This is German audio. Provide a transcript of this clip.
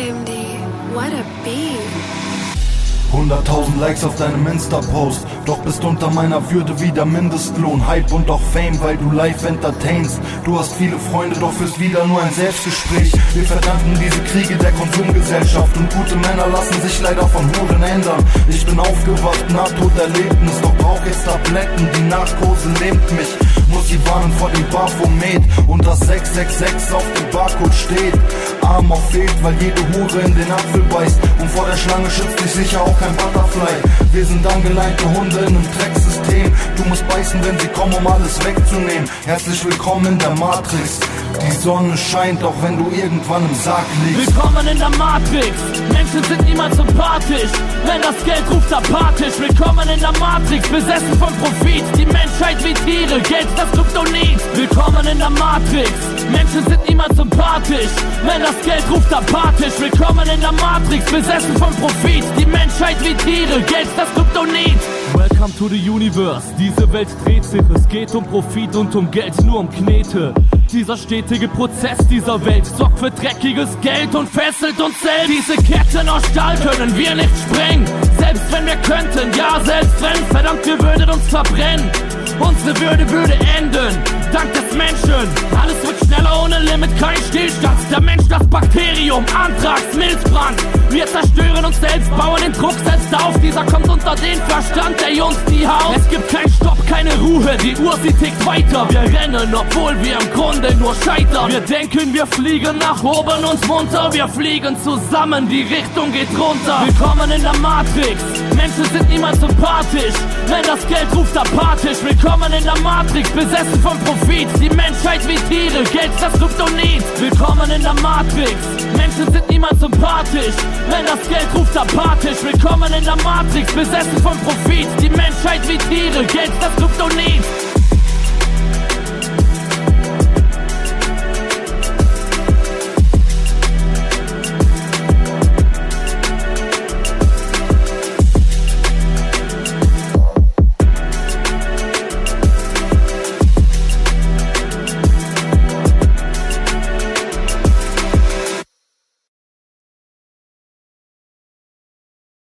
MD, what a beat. 100.000 Likes auf deinem Insta-Post, doch bist unter meiner Würde wie der Mindestlohn. Hype und auch Fame, weil du live entertainst. Du hast viele Freunde, doch führst wieder nur ein Selbstgespräch. Wir verdanken diese Kriege der Konsumgesellschaft und gute Männer lassen sich leider von Huren ändern. Ich bin aufgewacht, Nahtoderlebnis, doch brauch jetzt Tabletten, die Narkose lebt mich muss sie warnen vor dem Baphomet und das 666 auf dem Barcode steht. Arm auf fehlt, weil jede Hure in den Apfel beißt. Und vor der Schlange schützt dich sicher auch kein Butterfly. Wir sind angeleinte Hunde in einem Drecksystem. Du musst beißen, wenn sie kommen, um alles wegzunehmen. Herzlich willkommen in der Matrix. Die Sonne scheint, auch wenn du irgendwann im Sarg liegst. Willkommen in der Matrix. Menschen sind niemals sympathisch. Wenn das Geld ruft, apathisch. Willkommen in der Matrix. Besessen von Profit. Die Menschheit wie Tiere. Geld, das Kryptonit. Willkommen in der Matrix. Menschen sind niemals sympathisch. Wenn das Geld ruft, apathisch. Willkommen in der Matrix. Besessen von Profit. Die Menschheit wie Tiere. Geld, das Kryptonit. Welcome to the universe. Diese Welt dreht sich. Es geht um Profit und um Geld, nur um Knete. Dieser stetige Prozess dieser Welt sorgt für dreckiges Geld und fesselt uns selbst. Diese Ketten aus Stahl können wir nicht sprengen. Selbst wenn wir könnten, ja, selbst wenn, verdammt, wir würden uns verbrennen. Unsere Würde würde enden, dank des Menschen. Alles wird schneller ohne Limit, kein Stillstand. Der Mensch, das Bakterium, Anthrax, Milzbrand. Wir zerstören uns selbst, bauen den Druck selbst auf. Dieser kommt unter den Verstand, der uns die haut. Es gibt keinen Stopp, keine Ruhe, die Uhr sie tickt weiter. Wir rennen, obwohl wir im Grunde nur scheitern. Wir denken, wir fliegen nach oben uns munter. Wir fliegen zusammen, die Richtung geht runter. Willkommen in der Matrix. Menschen sind niemals sympathisch. Wenn das Geld ruft, apathisch. Willkommen in der Matrix, besessen von Profit. Die Menschheit wie Tiere, Geld das Kryptonit. Willkommen in der Matrix. Menschen sind niemals sympathisch. Wenn das Geld ruft, apathisch. Willkommen in der Matrix, besessen von Profit. Die Menschheit wie Tiere, Geld das Kryptonit.